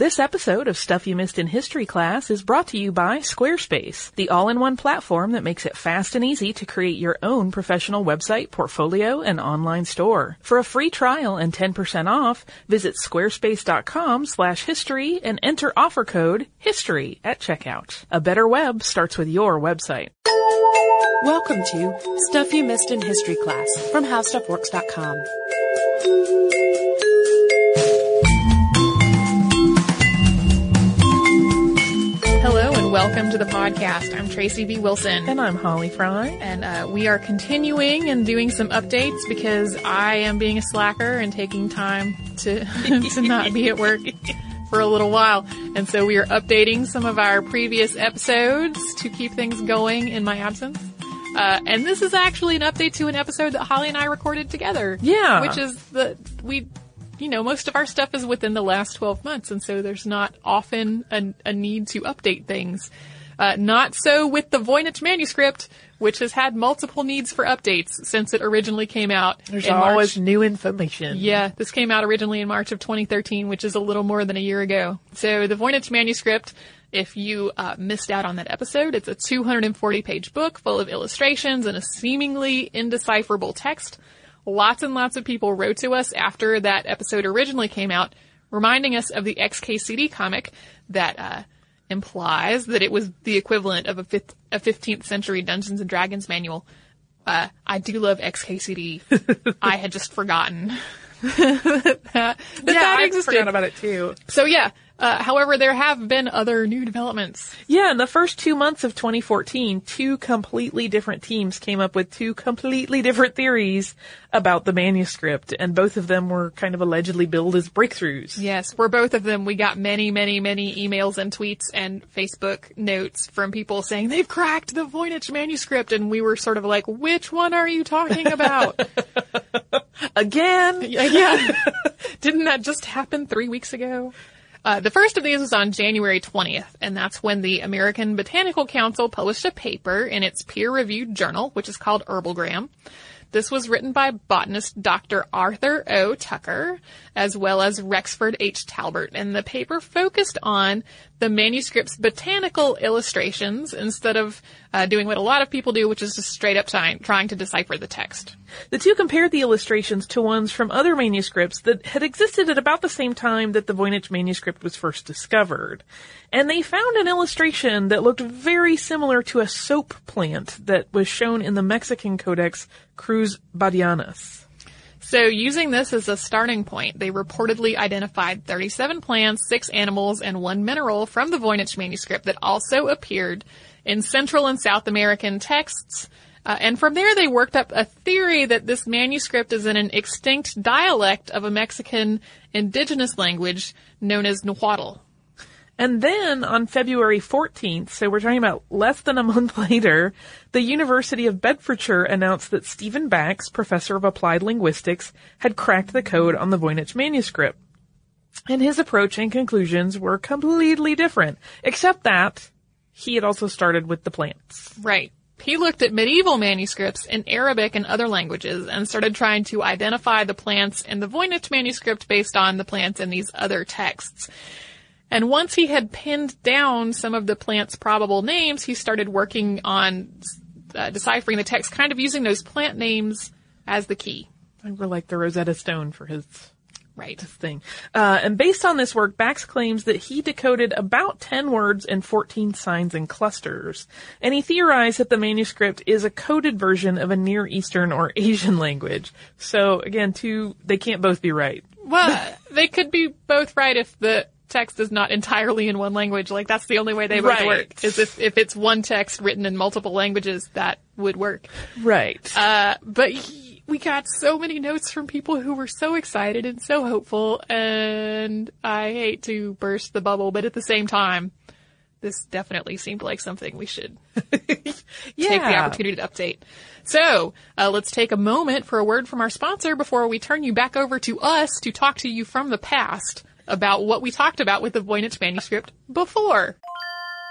This episode of Stuff You Missed in History class is brought to you by Squarespace, the all-in-one platform that makes it fast and easy to create your own professional website, portfolio, and online store. For a free trial and 10% off, visit squarespace.com slash history and enter offer code HISTORY at checkout. A better web starts with your website. Welcome to Stuff You Missed in History class from HowStuffWorks.com. welcome to the podcast. I'm Tracy B. Wilson. And I'm Holly Fry. And uh, we are continuing and doing some updates because I am being a slacker and taking time to to not be at work for a little while. And so we are updating some of our previous episodes to keep things going in my absence. Uh, and this is actually an update to an episode that Holly and I recorded together. Yeah. Which is the, we, you know, most of our stuff is within the last 12 months. And so there's not often a, a need to update things. Uh, not so with the Voynich manuscript, which has had multiple needs for updates since it originally came out. There's in March. always new information. Yeah, this came out originally in March of 2013, which is a little more than a year ago. So the Voynich manuscript, if you uh, missed out on that episode, it's a 240 page book full of illustrations and a seemingly indecipherable text. Lots and lots of people wrote to us after that episode originally came out, reminding us of the XKCD comic that uh, implies that it was the equivalent of a, fifth, a 15th century Dungeons and Dragons manual. Uh, I do love XKCD. I had just forgotten that, that, Yeah, that I existed. forgot about it too. So yeah, uh, however, there have been other new developments. Yeah, in the first two months of 2014, two completely different teams came up with two completely different theories about the manuscript, and both of them were kind of allegedly billed as breakthroughs. Yes, for both of them, we got many, many, many emails and tweets and Facebook notes from people saying they've cracked the Voynich manuscript, and we were sort of like, which one are you talking about? Again? Yeah, yeah. Didn't that just happen three weeks ago? Uh, the first of these was on January 20th, and that's when the American Botanical Council published a paper in its peer-reviewed journal, which is called Herbalgram. This was written by botanist Dr. Arthur O. Tucker, as well as Rexford H. Talbert, and the paper focused on the manuscript's botanical illustrations instead of uh, doing what a lot of people do, which is just straight up trying, trying to decipher the text. The two compared the illustrations to ones from other manuscripts that had existed at about the same time that the Voynich manuscript was first discovered. And they found an illustration that looked very similar to a soap plant that was shown in the Mexican Codex Cruz Badianus. So using this as a starting point, they reportedly identified 37 plants, 6 animals, and 1 mineral from the Voynich manuscript that also appeared in Central and South American texts. Uh, and from there they worked up a theory that this manuscript is in an extinct dialect of a Mexican indigenous language known as Nahuatl. And then on February 14th, so we're talking about less than a month later, the University of Bedfordshire announced that Stephen Bax, professor of applied linguistics, had cracked the code on the Voynich manuscript. And his approach and conclusions were completely different, except that he had also started with the plants. Right. He looked at medieval manuscripts in Arabic and other languages and started trying to identify the plants in the Voynich manuscript based on the plants in these other texts. And once he had pinned down some of the plant's probable names, he started working on uh, deciphering the text, kind of using those plant names as the key. They were like the Rosetta Stone for his right thing. Uh, and based on this work, Bax claims that he decoded about 10 words and 14 signs and clusters. And he theorized that the manuscript is a coded version of a Near Eastern or Asian language. So again, two, they can't both be right. Well, they could be both right if the text is not entirely in one language. Like that's the only way they would right. work. Is if if it's one text written in multiple languages, that would work. Right. Uh, but he, we got so many notes from people who were so excited and so hopeful, and I hate to burst the bubble, but at the same time, this definitely seemed like something we should yeah. take the opportunity to update. So uh, let's take a moment for a word from our sponsor before we turn you back over to us to talk to you from the past about what we talked about with the Voynich manuscript before.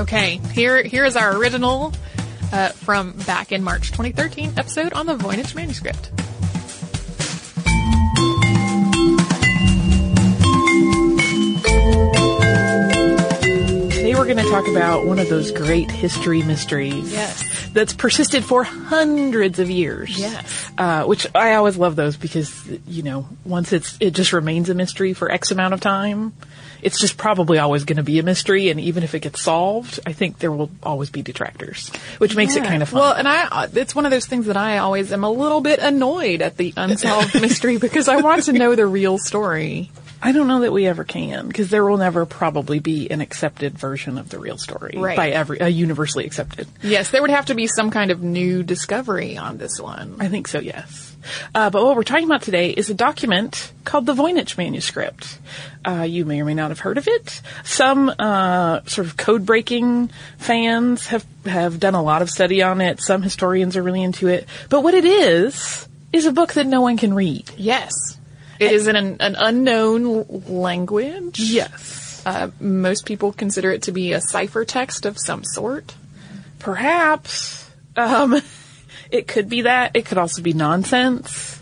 Okay, here here is our original uh, from back in March 2013 episode on the Voynich manuscript. Today we're going to talk about one of those great history mysteries. Yes. That's persisted for hundreds of years. Yes. Uh, which I always love those because, you know, once it's, it just remains a mystery for X amount of time, it's just probably always going to be a mystery. And even if it gets solved, I think there will always be detractors, which makes it kind of fun. Well, and I, uh, it's one of those things that I always am a little bit annoyed at the unsolved mystery because I want to know the real story. I don't know that we ever can because there will never probably be an accepted version of the real story Right. by every, uh, universally accepted. Yes, there would have to be some kind of new discovery on this one. I think so, yes. Uh, but what we're talking about today is a document called the Voynich manuscript. Uh, you may or may not have heard of it. Some uh, sort of code breaking fans have have done a lot of study on it. Some historians are really into it. But what it is is a book that no one can read. Yes. It is in an, an unknown language. Yes. Uh, most people consider it to be a ciphertext of some sort. Perhaps. Um, it could be that. It could also be nonsense.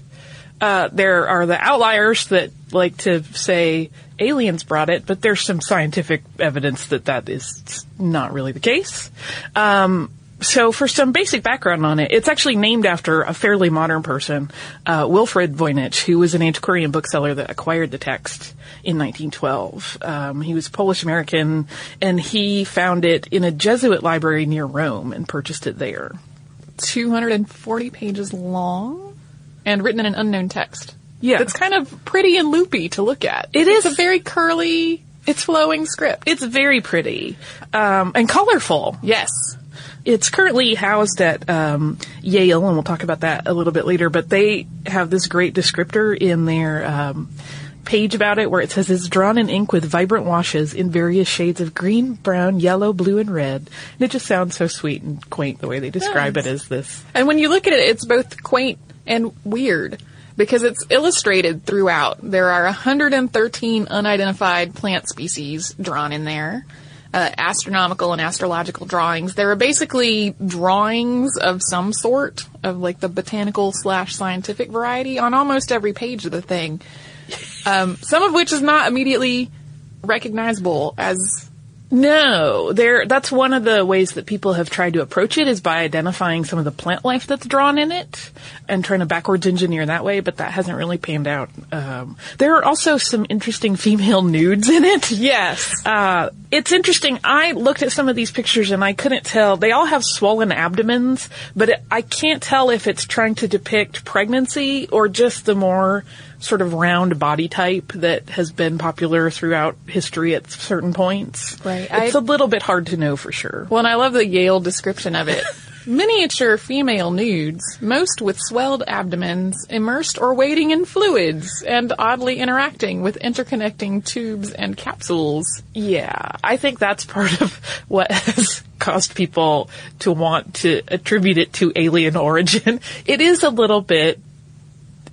Uh, there are the outliers that like to say aliens brought it, but there's some scientific evidence that that is not really the case. Um, so for some basic background on it, it's actually named after a fairly modern person, uh, Wilfred Voynich, who was an antiquarian bookseller that acquired the text in 1912. Um, he was Polish American, and he found it in a Jesuit library near Rome and purchased it there. 240 pages long and written in an unknown text. Yeah. It's kind of pretty and loopy to look at. It it's is. a very curly, it's flowing script. It's very pretty um, and colorful. yes. It's currently housed at um, Yale, and we'll talk about that a little bit later. But they have this great descriptor in their um, page about it, where it says it's drawn in ink with vibrant washes in various shades of green, brown, yellow, blue, and red. And it just sounds so sweet and quaint the way they describe Yes. it as this. And when you look at it, it's both quaint and weird because it's illustrated throughout. There are 113 unidentified plant species drawn in there. Uh, astronomical and astrological drawings. There are basically drawings of some sort of like the botanical slash scientific variety on almost every page of the thing. Um, some of which is not immediately recognizable as No, there. That's one of the ways that people have tried to approach it is by identifying some of the plant life that's drawn in it and trying to backwards engineer that way. But that hasn't really panned out. Um, there are also some interesting female nudes in it. Yes. Uh, it's interesting. I looked at some of these pictures and I couldn't tell. They all have swollen abdomens, but it, I can't tell if it's trying to depict pregnancy or just the more sort of round body type that has been popular throughout history at certain points. Right. It's I- a little bit hard to know for sure. Well, and I love the Yale description of it. Miniature female nudes, most with swelled abdomens, immersed or wading in fluids, and oddly interacting with interconnecting tubes and capsules. Yeah, I think that's part of what has caused people to want to attribute it to alien origin. It is a little bit,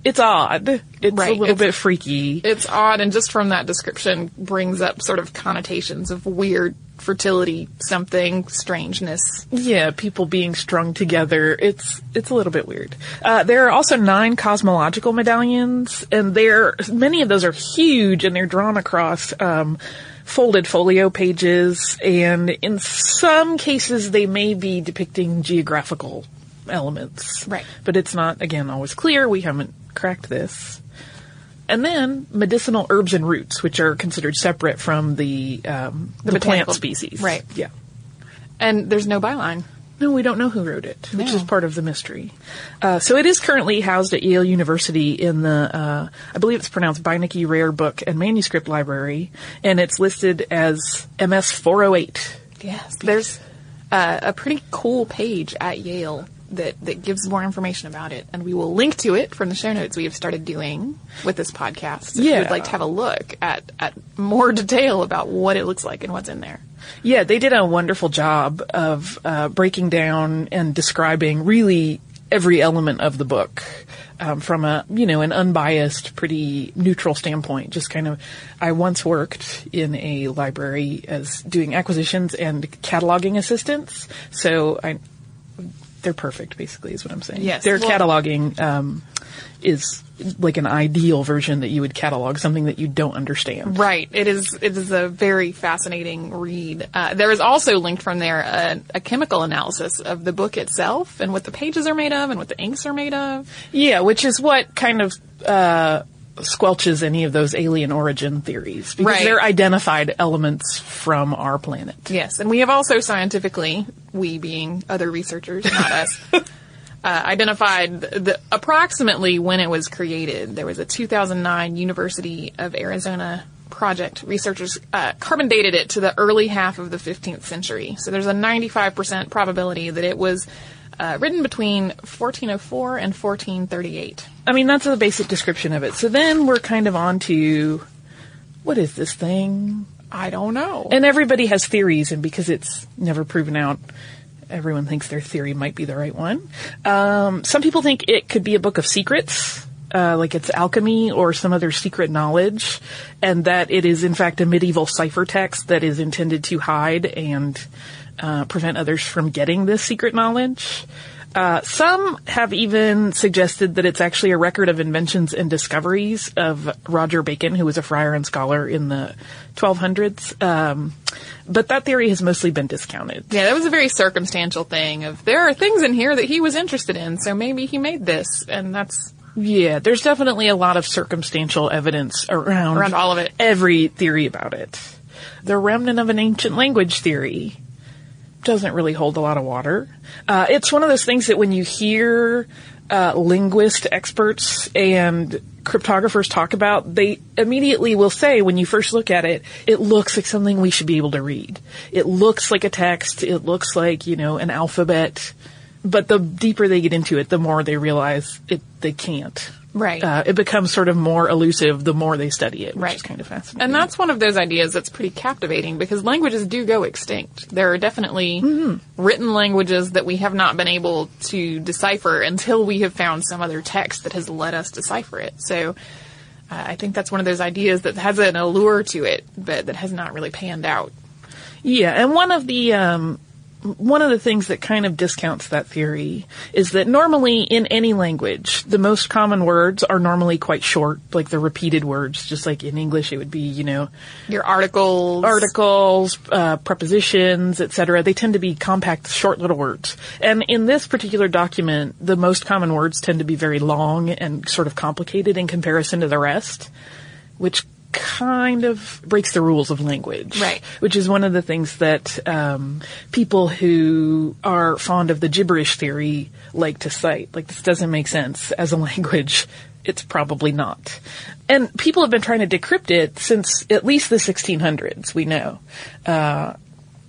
it's odd. It's Right, a little it's- bit freaky. It's odd, and just from that description brings up sort of connotations of weird fertility, something, strangeness. Yeah, people being strung together. It's it's a little bit weird. Uh, there are also nine cosmological medallions, and they're many of those are huge, and they're drawn across um, folded folio pages, and in some cases they may be depicting geographical elements. Right. But it's not again always clear. We haven't cracked this. And then medicinal herbs and roots, which are considered separate from the um, the, plant species. right. Yeah. And there's no byline. No, we don't know who wrote it, which No. is part of the mystery. Uh, so it is currently housed at Yale University in the, uh, I believe it's pronounced Beinecke Rare Book and Manuscript Library, and it's listed as MS 408. Yes. There's uh, a pretty cool page at Yale that, that gives more information about it, and we will link to it from the show notes we have started doing with this podcast. If Yeah. would like to have a look at, at more detail about what it looks like and what's in there. Yeah, they did a wonderful job of uh, breaking down and describing really every element of the book um, from a you know an unbiased, pretty neutral standpoint. Just kind of, I once worked in a library as doing acquisitions and cataloging assistance, so I they're perfect. Basically, is what I'm saying. Yes. their Well- cataloging um, is like an ideal version that you would catalog something that you don't understand. Right. It is. It is a very fascinating read. Uh, there is also linked from there a, a chemical analysis of the book itself and what the pages are made of and what the inks are made of. Yeah, which is what kind of uh, squelches any of those alien origin theories because Right. they're identified elements from our planet. Yes, and we have also scientifically, we being other researchers, not us, uh, identified the, approximately when it was created. There was a 2009 University of Arizona project. Researchers uh, carbon dated it to the early half of the 15th century. So there's a 95% probability that it was uh, written between 1404 and 1438. I mean, that's the basic description of it. So then we're kind of on to what is this thing? I don't know. And everybody has theories, and because it's never proven out, everyone thinks their theory might be the right one. Um, some people think it could be a book of secrets, uh, like it's alchemy or some other secret knowledge, and that it is in fact a medieval ciphertext that is intended to hide and uh, prevent others from getting this secret knowledge. Uh, some have even suggested that it's actually a record of inventions and discoveries of Roger Bacon, who was a friar and scholar in the 1200s. Um, but that theory has mostly been discounted. Yeah, that was a very circumstantial thing of there are things in here that he was interested in, so maybe he made this, and that's Yeah, there's definitely a lot of circumstantial evidence around Around all of it. Every theory about it. The remnant of an ancient language theory doesn't really hold a lot of water. Uh, it's one of those things that when you hear uh, linguist experts and cryptographers talk about, they immediately will say when you first look at it, it looks like something we should be able to read. It looks like a text. It looks like, you know, an alphabet. But the deeper they get into it, the more they realize it, they can't. Right. Uh, it becomes sort of more elusive the more they study it, which Right. is kind of fascinating. And that's one of those ideas that's pretty captivating because languages do go extinct. There are definitely written languages that we have not been able to decipher until we have found some other text that has let us decipher it. So uh, I think that's one of those ideas that has an allure to it, but that has not really panned out. Yeah, and one of the um, one of the things that kind of discounts that theory is that normally in any language, the most common words are normally quite short, like the repeated words, just like in English it would be, you know, Your articles. articles, uh, prepositions, etc. They tend to be compact, short little words. And in this particular document, the most common words tend to be very long and sort of complicated in comparison to the rest, which kind of breaks the rules of language. Right. Which is one of the things that um, people who are fond of the gibberish theory like to cite. Like, this doesn't make sense as a language. It's probably not. And people have been trying to decrypt it since at least the 1600s, we know. Uh,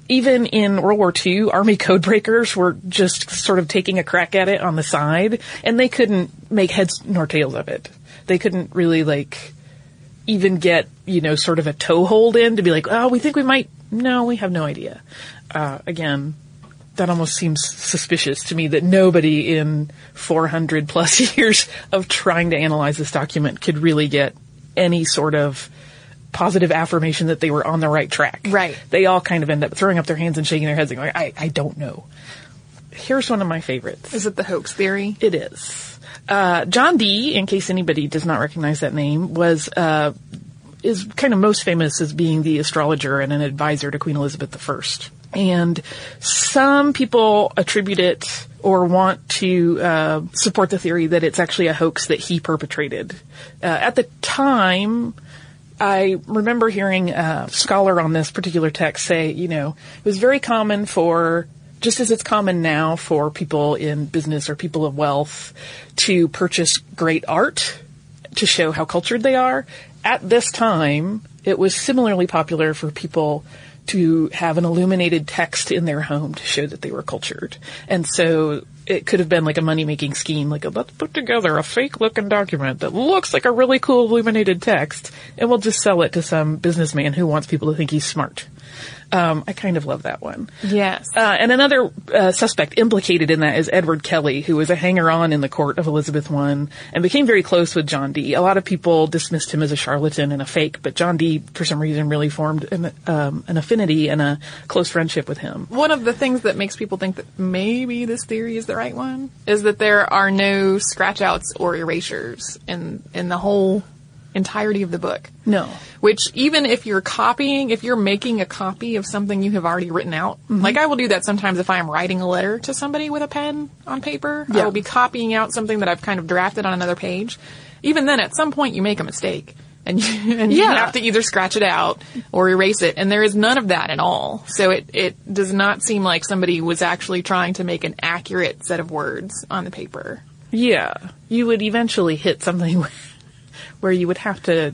even in World War II, Army codebreakers were just sort of taking a crack at it on the side, and they couldn't make heads nor tails of it. They couldn't really like even get, you know, sort of a toehold in to be like, oh, we think we might. No, we have no idea. Uh, again, that almost seems suspicious to me that nobody in 400 plus years of trying to analyze this document could really get any sort of positive affirmation that they were on the right track. Right. They all kind of end up throwing up their hands and shaking their heads and going, I, I don't know. Here's one of my favorites. Is it the hoax theory? It is. Uh, John Dee, in case anybody does not recognize that name, was uh, is kind of most famous as being the astrologer and an advisor to Queen Elizabeth I. And some people attribute it or want to uh, support the theory that it's actually a hoax that he perpetrated. Uh, at the time, I remember hearing a scholar on this particular text say, you know, it was very common for, just as it's common now for people in business or people of wealth to purchase great art to show how cultured they are. At this time, it was similarly popular for people to have an illuminated text in their home to show that they were cultured. And so it could have been like a money making scheme, like let's put together a fake looking document that looks like a really cool illuminated text and we'll just sell it to some businessman who wants people to think he's smart. Um, I kind of love that one. Yes. Uh, and another uh, suspect implicated in that is Edward Kelley, who was a hanger-on in the court of Elizabeth I and became very close with John Dee. A lot of people dismissed him as a charlatan and a fake, but John Dee, for some reason, really formed an, um, an affinity and a close friendship with him. One of the things that makes people think that maybe this theory is the right one is that there are no scratch outs or erasures in in the whole entirety of the book. No. Which even if you're copying, if you're making a copy of something you have already written out, mm-hmm. like I will do that sometimes if I am writing a letter to somebody with a pen on paper. I will be copying out something that I've kind of drafted on another page. Even then, at some point, you make a mistake. And you, and you have to either scratch it out or erase it. And there is none of that at all. So it, it does not seem like somebody was actually trying to make an accurate set of words on the paper. Yeah. You would eventually hit something where you would have to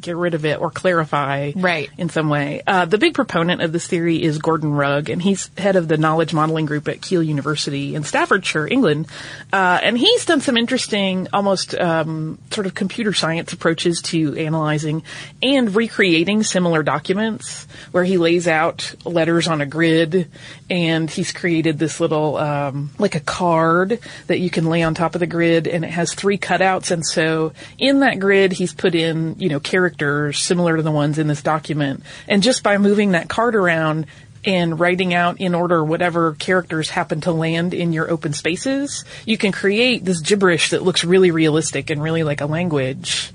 get rid of it or clarify Right. in some way. Uh, the big proponent of this theory is Gordon Rugg, and he's head of the knowledge modeling group at Keele University in Staffordshire, England. Uh, and he's done some interesting, almost um, sort of computer science approaches to analyzing and recreating similar documents, where he lays out letters on a grid, and he's created this little um, like a card that you can lay on top of the grid, and it has three cutouts. And so in that grid, he's put in you know characters similar to the ones in this document, and just by moving that card around and writing out in order whatever characters happen to land in your open spaces, you can create this gibberish that looks really realistic and really like a language.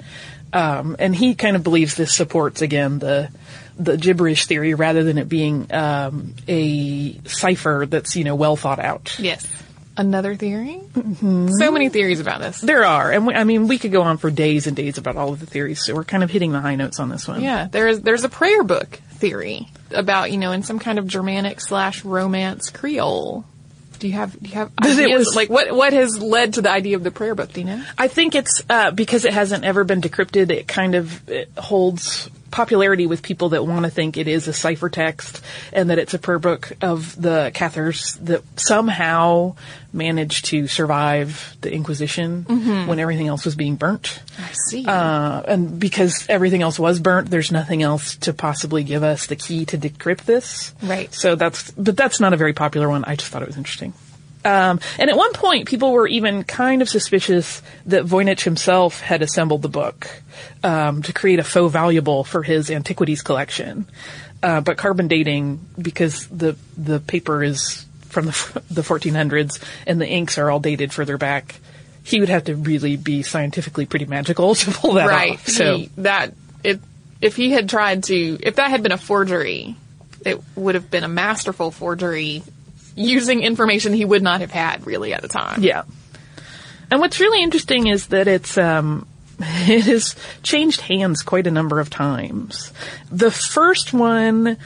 Um, and he kind of believes this supports again the the gibberish theory rather than it being um, a cipher that's you know well thought out. Yes. Another theory? So many theories about this. There are, and we, I mean we could go on for days and days about all of the theories. So we're kind of hitting the high notes on this one. Yeah, there's there's a prayer book theory about you know in some kind of Germanic slash Romance Creole. Do you have do you have It was- like what what has led to the idea of the prayer book? Do you know? I think it's uh, because it hasn't ever been decrypted. It kind of it holds popularity with people that want to think it is a ciphertext and that it's a prayer book of the Cathars that somehow managed to survive the Inquisition when everything else was being burnt. I see. Uh, and because everything else was burnt, there's nothing else to possibly give us the key to decrypt this. Right. So that's, but that's not a very popular one. I just thought it was interesting. Um, and at one point, people were even kind of suspicious that Voynich himself had assembled the book um, to create a faux valuable for his antiquities collection. Uh, but carbon dating, because the the paper is from the the 1400s and the inks are all dated further back, he would have to really be scientifically pretty magical to pull that right. off. So He- that it if he had tried to if that had been a forgery, it would have been a masterful forgery using information he would not have had really at the time. Yeah. And what's really interesting is that it's um it has changed hands quite a number of times. The first one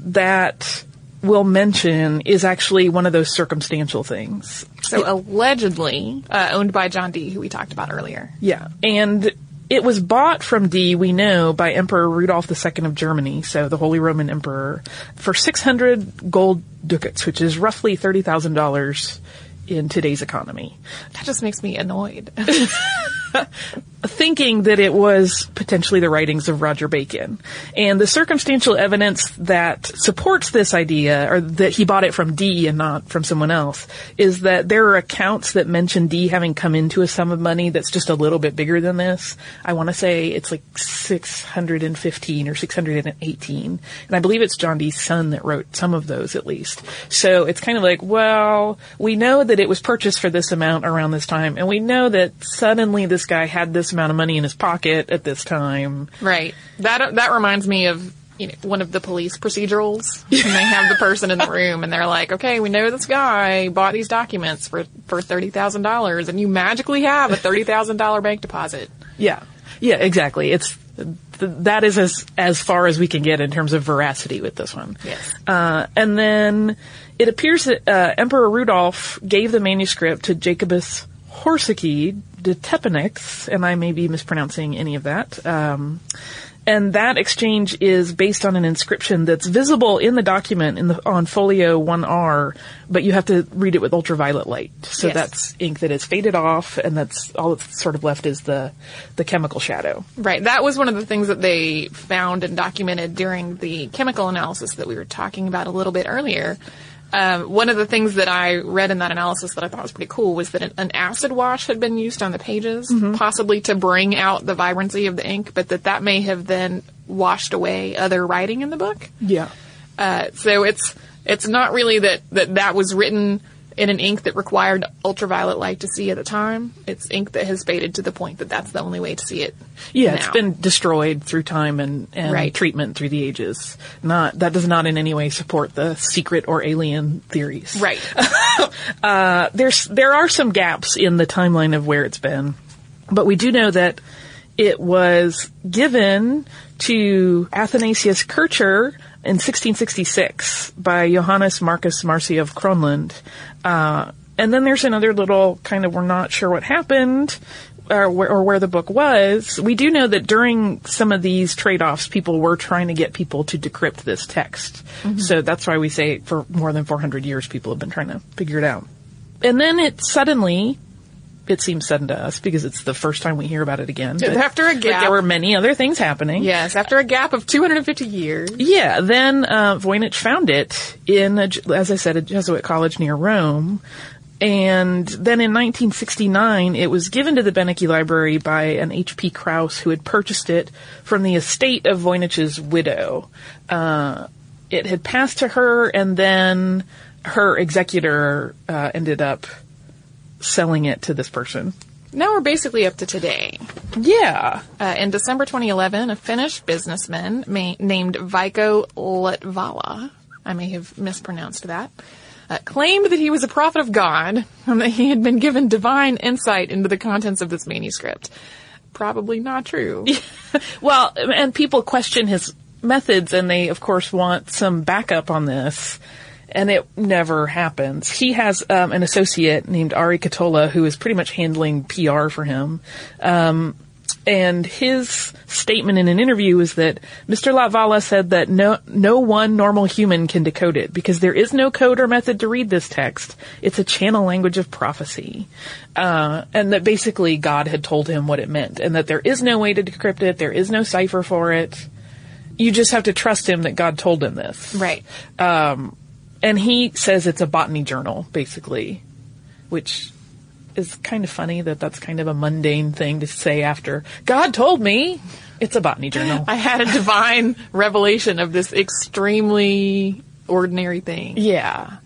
that we'll mention is actually one of those circumstantial things. So allegedly uh, owned by John Dee, who we talked about earlier. Yeah. And it was bought from Dee, we know, by Emperor Rudolf II of Germany, so the Holy Roman Emperor, for 600 gold ducats, which is roughly $30,000 in today's economy. That just makes me annoyed. thinking that it was potentially the writings of Roger Bacon. And the circumstantial evidence that supports this idea, or that he bought it from Dee and not from someone else, is that there are accounts that mention Dee having come into a sum of money that's just a little bit bigger than this. I want to say it's like 615 or 618. And I believe it's John Dee's son that wrote some of those at least. So it's kind of like, well, we know that it was purchased for this amount around this time, and we know that suddenly this guy had this amount of money in his pocket at this time. right. That that reminds me of you know, one of the police procedurals. and they have the person in the room and they're like, okay, we know this guy bought these documents for, for $30,000 and you magically have a $30,000 bank deposit. Yeah. Yeah, exactly. It's th- that is as as far as we can get in terms of veracity with this one. Yes. Uh, and then it appears that uh, Emperor Rudolf gave the manuscript to Jacobus Horcicky de Tepenix, and I may be mispronouncing any of that. Um, and that exchange is based on an inscription that's visible in the document in the, on folio 1R, but you have to read it with ultraviolet light. So Yes. that's ink that is faded off, and that's all that's sort of left is the the chemical shadow. Right. That was one of the things that they found and documented during the chemical analysis that we were talking about a little bit earlier. Um, one of the things that I read in that analysis that I thought was pretty cool was that an, an acid wash had been used on the pages, possibly to bring out the vibrancy of the ink, but that that may have then washed away other writing in the book. Yeah. Uh, so it's it's not really that, that that was written in an ink that required ultraviolet light to see at the time. It's ink that has faded to the point that that's the only way to see it. Yeah, it's now. been destroyed through time and, and Right. treatment through the ages. Not that does not in any way support the secret or alien theories. right. Uh, there's there are some gaps in the timeline of where it's been, but we do know that it was given to Athanasius Kircher in 1666 by Johannes Marcus Marci of Kronland. Uh, and then there's another little kind of we're not sure what happened or where, or where the book was. We do know that during some of these trade-offs, people were trying to get people to decrypt this text. So that's why we say for more than 400 years, people have been trying to figure it out. And then it suddenly, it seems sudden to us because it's the first time we hear about it again. but- After a gap. there were many other things happening. yes, after a gap of 250 years. Yeah, then uh, Voynich found it in, a, as I said, a Jesuit college near Rome. And then in 1969, it was given to the Beinecke Library by an H.P. Kraus who had purchased it from the estate of Voynich's widow. Uh, it had passed to her, and then her executor uh, ended up selling it to this person. Now we're basically up to today. Yeah. Uh, in December 2011, a Finnish businessman ma- named Vaiko Latvala, I may have mispronounced that, uh, claimed that he was a prophet of God and that he had been given divine insight into the contents of this manuscript. Probably not true. Well, and people question his methods, and they, of course, want some backup on this. And it never happens. He has um, an associate named Ari Katola who is pretty much handling PR for him. Um, and his statement in an interview is that Mr. Latvala said that no, no one normal human can decode it because there is no code or method to read this text. It's a channel language of prophecy. Uh, and that basically God had told him what it meant and that there is no way to decrypt it. There is no cipher for it. You just have to trust him that God told him this. right. Um, and he says it's a botany journal, basically. which is kind of funny that that's kind of a mundane thing to say after God told me. It's a botany journal. I had a divine revelation of this extremely ordinary thing. Yeah.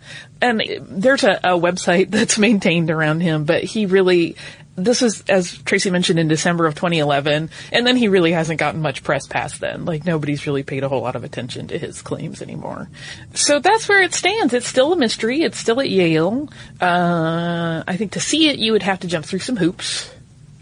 And there's a, a website that's maintained around him, but he really, this is, as Tracy mentioned, in December of 2011, and then he really hasn't gotten much press past then. Like, nobody's really paid a whole lot of attention to his claims anymore. So that's where it stands. It's still a mystery. It's still at Yale. Uh, I think to see it, you would have to jump through some hoops.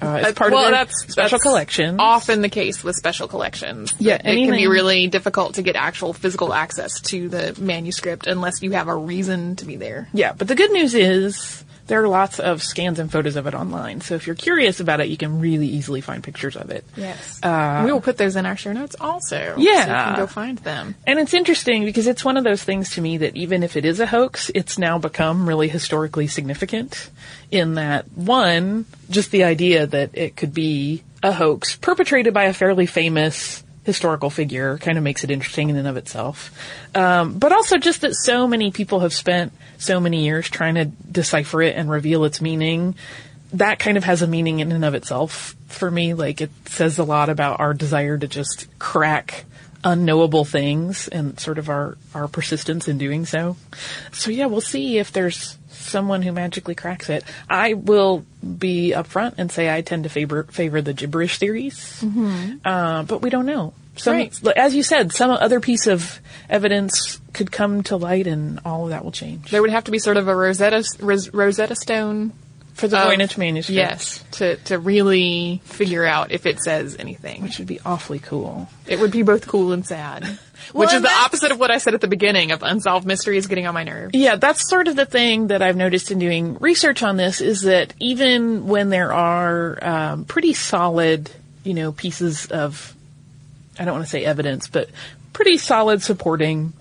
Uh, it's part well, of their that's special that's collection. Often the case with special collections. Yeah, it can be really difficult to get actual physical access to the manuscript unless you have a reason to be there. Yeah, but the good news is there are lots of scans and photos of it online. So if you're curious about it, you can really easily find pictures of it. Yes, uh, we will put those in our show notes also. so you can go find them. And it's interesting because it's one of those things to me that even if it is a hoax, it's now become really historically significant in that one, just the idea that it could be a hoax perpetrated by a fairly famous historical figure kind of makes it interesting in and of itself. Um, but also just that so many people have spent so many years trying to decipher it and reveal its meaning. That kind of has a meaning in and of itself for me. Like it says a lot about our desire to just crack unknowable things and sort of our, our persistence in doing so. So yeah, we'll see if there's someone who magically cracks it. I will be upfront and say I tend to favor, favor the gibberish theories. Uh, but we don't know. Some, Right. as you said, some other piece of evidence could come to light and all of that will change. There would have to be sort of a Rosetta Ros- Rosetta Stone For the Voynich manuscript. Yes, to to really figure out if it says anything. Which would be awfully cool. It would be both cool and sad. Which is the opposite of what I said at the beginning of unsolved mysteries getting on my nerves. Yeah, that's sort of the thing that I've noticed in doing research on this is that even when there are um, pretty solid, you know, pieces of, I don't want to say evidence, but pretty solid supporting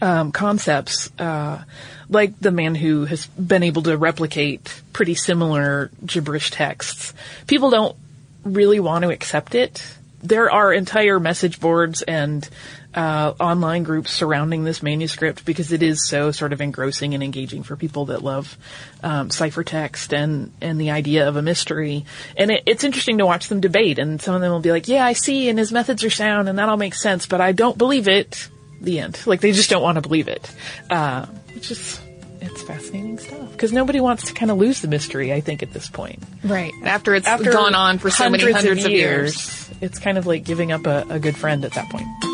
um, concepts, uh, like the man who has been able to replicate pretty similar gibberish texts, people don't really want to accept it. There are entire message boards and uh, online groups surrounding this manuscript because it is so sort of engrossing and engaging for people that love um, ciphertext and and the idea of a mystery. And it, it's interesting to watch them debate. And some of them will be like, "Yeah, I see, and his methods are sound, and that all makes sense, but I don't believe it." The end. Like they just don't want to believe it, uh, which is it's fascinating stuff because nobody wants to kind of lose the mystery. I think at this point, Right. After it's after gone on for so many hundreds of years. it's kind of like giving up a, a good friend at that point.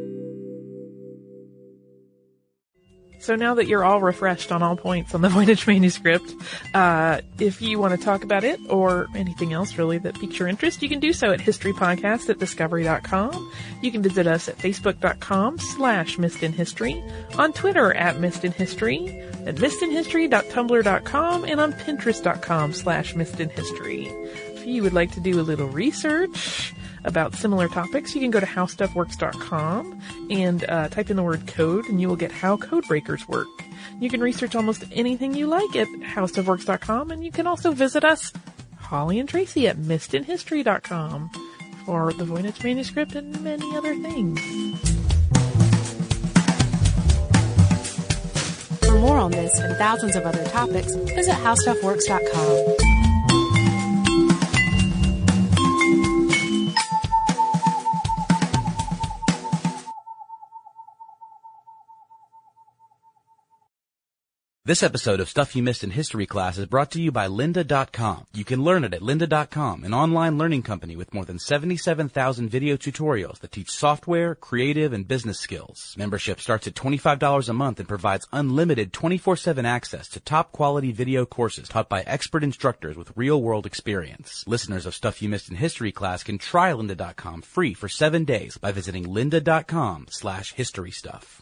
So now that you're all refreshed on all points on the Voynich manuscript, uh, if you want to talk about it or anything else really that piques your interest, you can do so at historypodcast at discovery.com. You can visit us at facebook.com slash missedinhistory, on Twitter at missedinhistory, at missedinhistory.tumblr.com, and on pinterest.com slash missedinhistory. If you would like to do a little research, about similar topics, you can go to howstuffworks.com and uh, type in the word code, and you will get how code breakers work. You can research almost anything you like at howstuffworks.com, and you can also visit us, Holly and Tracy, at missedinhistory.com for the Voynich manuscript and many other things. For more on this and thousands of other topics, visit howstuffworks.com. This episode of Stuff You Missed in History class is brought to you by lynda.com. You can learn it at lynda.com, an online learning company with more than 77,000 video tutorials that teach software, creative, and business skills. Membership starts at $25 a month and provides unlimited 24-7 access to top quality video courses taught by expert instructors with real world experience. Listeners of Stuff You Missed in History class can try lynda.com free for seven days by visiting lynda.com slash history stuff.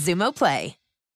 Xumo Play.